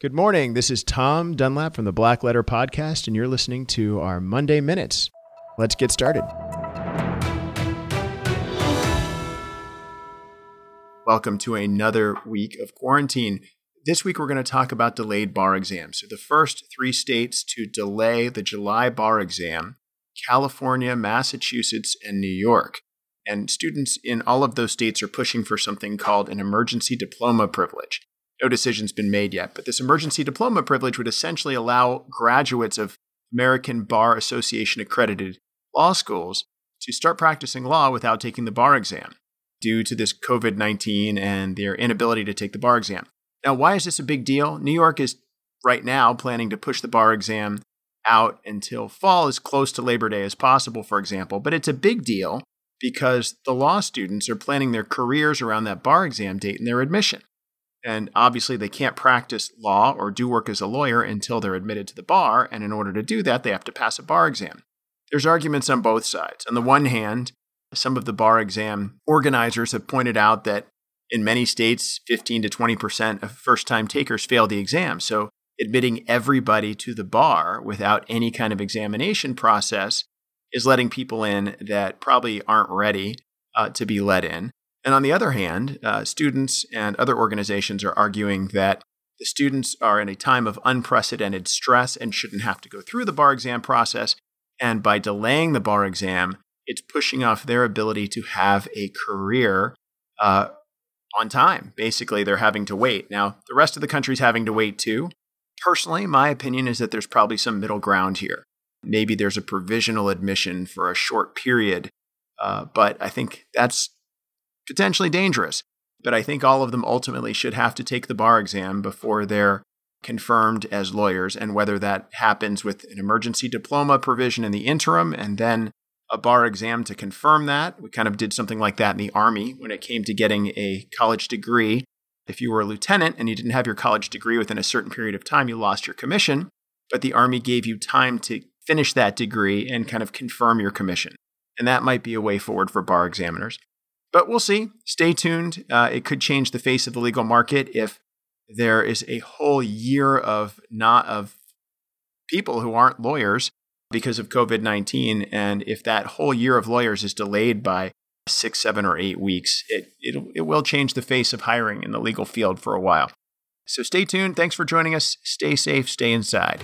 Good morning. This is Tom Dunlap from the Black Letter Podcast, and you're listening to our Monday Minutes. Let's get started. Welcome to another week of quarantine. This week, we're going to talk about delayed bar exams. So, the first three states to delay the July bar exam California, Massachusetts, and New York. And students in all of those states are pushing for something called an emergency diploma privilege. No decision's been made yet, but this emergency diploma privilege would essentially allow graduates of American Bar Association accredited law schools to start practicing law without taking the bar exam due to this COVID 19 and their inability to take the bar exam. Now, why is this a big deal? New York is right now planning to push the bar exam out until fall as close to Labor Day as possible, for example. But it's a big deal because the law students are planning their careers around that bar exam date and their admission. And obviously, they can't practice law or do work as a lawyer until they're admitted to the bar. And in order to do that, they have to pass a bar exam. There's arguments on both sides. On the one hand, some of the bar exam organizers have pointed out that in many states, 15 to 20% of first time takers fail the exam. So, admitting everybody to the bar without any kind of examination process is letting people in that probably aren't ready uh, to be let in. And on the other hand, uh, students and other organizations are arguing that the students are in a time of unprecedented stress and shouldn't have to go through the bar exam process. And by delaying the bar exam, it's pushing off their ability to have a career uh, on time. Basically, they're having to wait. Now, the rest of the country's having to wait too. Personally, my opinion is that there's probably some middle ground here. Maybe there's a provisional admission for a short period, uh, but I think that's potentially dangerous. But I think all of them ultimately should have to take the bar exam before they're confirmed as lawyers, and whether that happens with an emergency diploma provision in the interim and then a bar exam to confirm that. We kind of did something like that in the Army when it came to getting a college degree. If you were a lieutenant and you didn't have your college degree within a certain period of time, you lost your commission, but the Army gave you time to finish that degree and kind of confirm your commission. And that might be a way forward for bar examiners. But we'll see. Stay tuned. Uh, it could change the face of the legal market if there is a whole year of not of people who aren't lawyers because of COVID 19. And if that whole year of lawyers is delayed by six, seven, or eight weeks, it, it, it will change the face of hiring in the legal field for a while. So stay tuned. Thanks for joining us. Stay safe, stay inside.